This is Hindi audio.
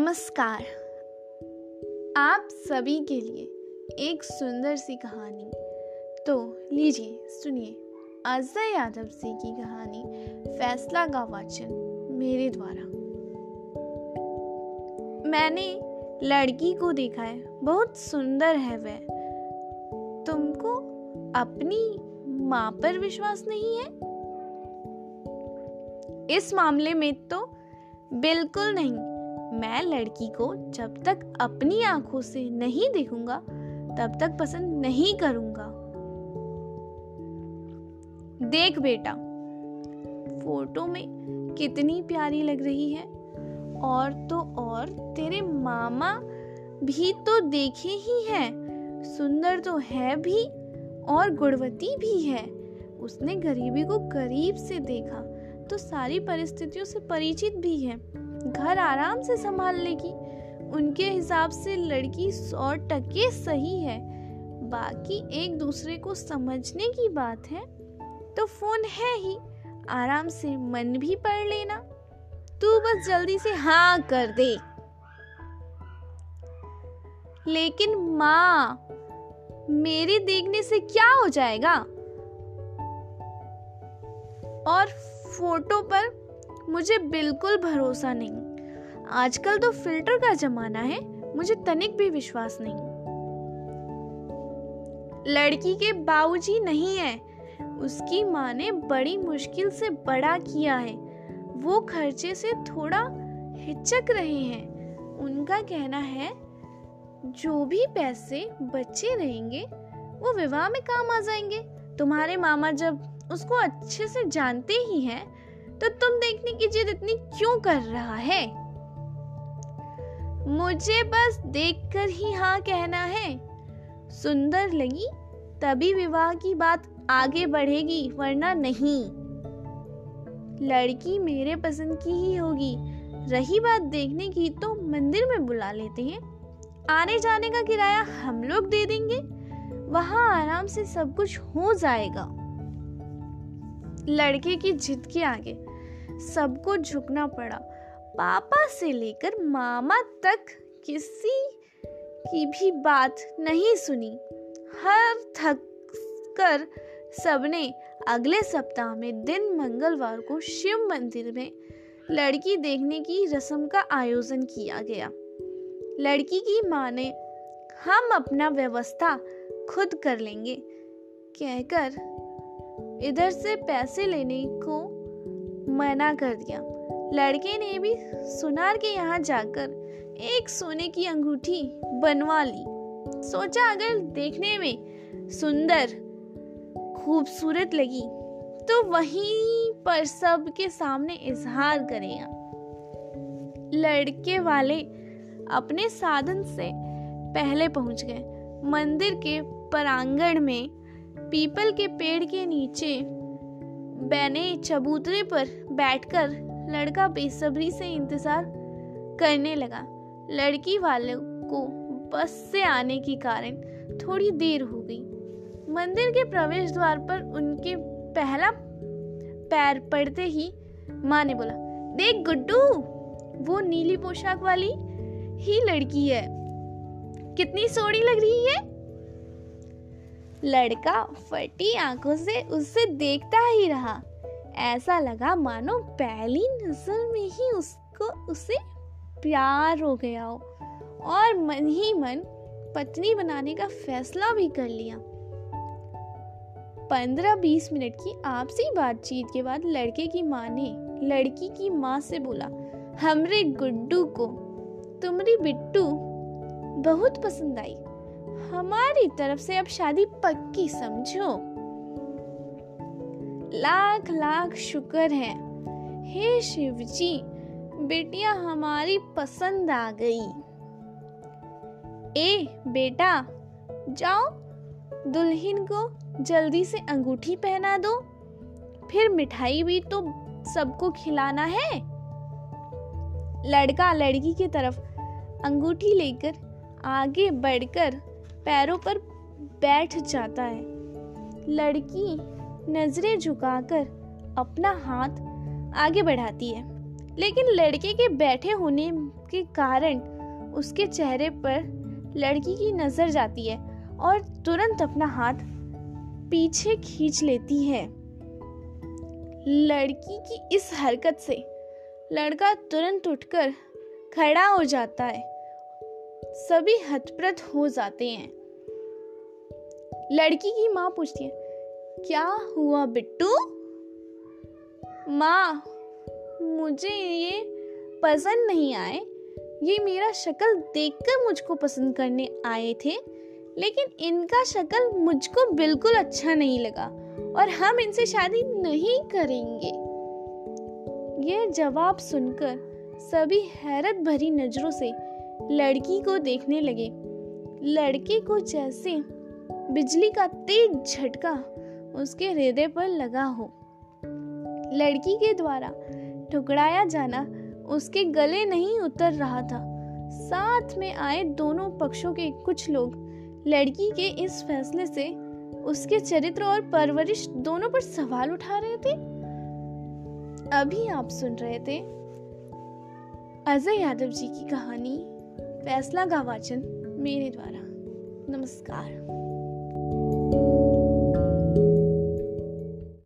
नमस्कार। आप सभी के लिए एक सुंदर सी कहानी। तो लीजिए, सुनिए अजय यादव जी की कहानी, फैसला का वाचन मेरे द्वारा। मैंने लड़की को देखा है, बहुत सुंदर है वह। तुमको अपनी माँ पर विश्वास नहीं है? इस मामले में तो बिल्कुल नहीं। मैं लड़की को जब तक अपनी आँखों से नहीं देखूँगा, तब तक पसंद नहीं करूँगा। देख बेटा, फ़ोटो में कितनी प्यारी लग रही है, और तो और तेरे मामा भी तो देखे ही हैं, सुंदर तो है भी और गुणवती भी है। उसने गरीबी को करीब से देखा तो सारी परिस्थितियों से परिचित भी है। घर आराम से संभाल लेगी। उनके हिसाब से लड़की सौ टके सही है। बाकी एक दूसरे को समझने की बात है तो फ़ोन है ही। आराम से मन भी पढ़ लेना। तू बस जल्दी से हाँ कर दे। लेकिन माँ, मेरे देखने से क्या हो जाएगा? और फ़ोटो पर मुझे बिल्कुल भरोसा नहीं। आजकल तो फ़िल्टर का जमाना है, मुझे तनिक भी विश्वास नहीं। लड़की के बाबूजी नहीं है। उसकी माँ ने बड़ी मुश्किल से बड़ा किया है। वो खर्चे से थोड़ा हिचक रहे हैं। उनका कहना है, जो भी पैसे बचे रहेंगे, वो विवाह में काम आ जाएँगे। तुम्हारे मामा जब उसको अच्छे से जानते ही हैं तो तुम देखने की जिद इतनी क्यों कर रहा है? मुझे बस देखकर ही हाँ कहना है। सुंदर लगी, तभी विवाह की बात आगे बढ़ेगी, वरना नहीं। लड़की मेरे पसंद की ही होगी। रही बात देखने की तो मंदिर में बुला लेते हैं। आने जाने का किराया हम लोग दे देंगे। वहाँ आराम से सब कुछ हो जाएगा। लड़के की जिद के आगे सबको झुकना पड़ा। पापा से लेकर मामा तक किसी की भी बात नहीं सुनी। हर थक कर सबने अगले सप्ताह में दिन मंगलवार को शिव मंदिर में लड़की देखने की रस्म का आयोजन किया गया। लड़की की माँ ने, हम अपना व्यवस्था खुद कर लेंगे। कहकर इधर से पैसे लेने को मना कर दिया। लड़के ने भी सुनार के यहाँ जाकर एक सोने की अंगूठी बनवा ली। सोचा अगर देखने में सुंदर, खूबसूरत लगी तो वहीं पर सब के सामने इजहार करेगा लड़के वाले अपने साधन से पहले पहुँच गए। मंदिर के प्रांगण में पीपल के पेड़ के नीचे बने चबूतरे पर बैठकर लड़का बेसब्री से इंतज़ार करने लगा। लड़की वाले को बस से आने के कारण थोड़ी देर हो गई। मंदिर के प्रवेश द्वार पर उनके पहला पैर पड़ते ही माँ ने बोला, देख गुड्डू, वो नीली पोशाक वाली ही लड़की है। कितनी सोड़ी लग रही है। लड़का फटी आँखों से उसे देखता ही रहा। ऐसा लगा मानो पहली नज़र में ही उसको, उसे प्यार हो गया हो। और मन ही मन पत्नी बनाने का फैसला भी कर लिया। पंद्रह बीस मिनट की आपसी बातचीत के बाद लड़के की माँ ने लड़की की माँ से बोला, हमरे गुड्डू को तुम्हारी बिट्टू बहुत पसंद आई। हमारी तरफ़ से अब शादी पक्की, समझो? लाख लाख शुक्र है। हे शिव जी बेटिया हमारी पसंद आ गई। ए, बेटा, जाओ, दुल्हन को जल्दी से अंगूठी पहना दो। फिर मिठाई भी तो सबको खिलाना है। लड़का लड़की की तरफ़ अंगूठी लेकर आगे बढ़कर पैरों पर बैठ जाता है। लड़की नज़रें झुकाकर अपना हाथ आगे बढ़ाती है। लेकिन लड़के के बैठे होने के कारण उसके चेहरे पर लड़की की नज़र जाती है और तुरंत अपना हाथ पीछे खींच लेती है। लड़की की इस हरकत से लड़का तुरंत उठकर खड़ा हो जाता है। सभी हतप्रत हो जाते हैं। लड़की की माँ पूछती है, क्या हुआ बिट्टू? माँ, मुझे ये पसंद नहीं आए। ये मेरा शक्ल देखकर मुझको पसंद करने आए थे, लेकिन इनका शक्ल मुझको बिल्कुल अच्छा नहीं लगा और हम इनसे शादी नहीं करेंगे। ये जवाब सुनकर सभी हैरत भरी नज़रों से लड़की को देखने लगे। लड़के को जैसे बिजली का तेज झटका उसके हृदय पर लगा हो। लड़की के द्वारा ठुकराया जाना उसके गले नहीं उतर रहा था। साथ में आए दोनों पक्षों के कुछ लोग लड़की के इस फैसले से उसके चरित्र और परवरिश दोनों पर सवाल उठा रहे थे। अभी आप सुन रहे थे अजय यादव जी की कहानी फैसला का वाचन मेरे द्वारा। नमस्कार। Música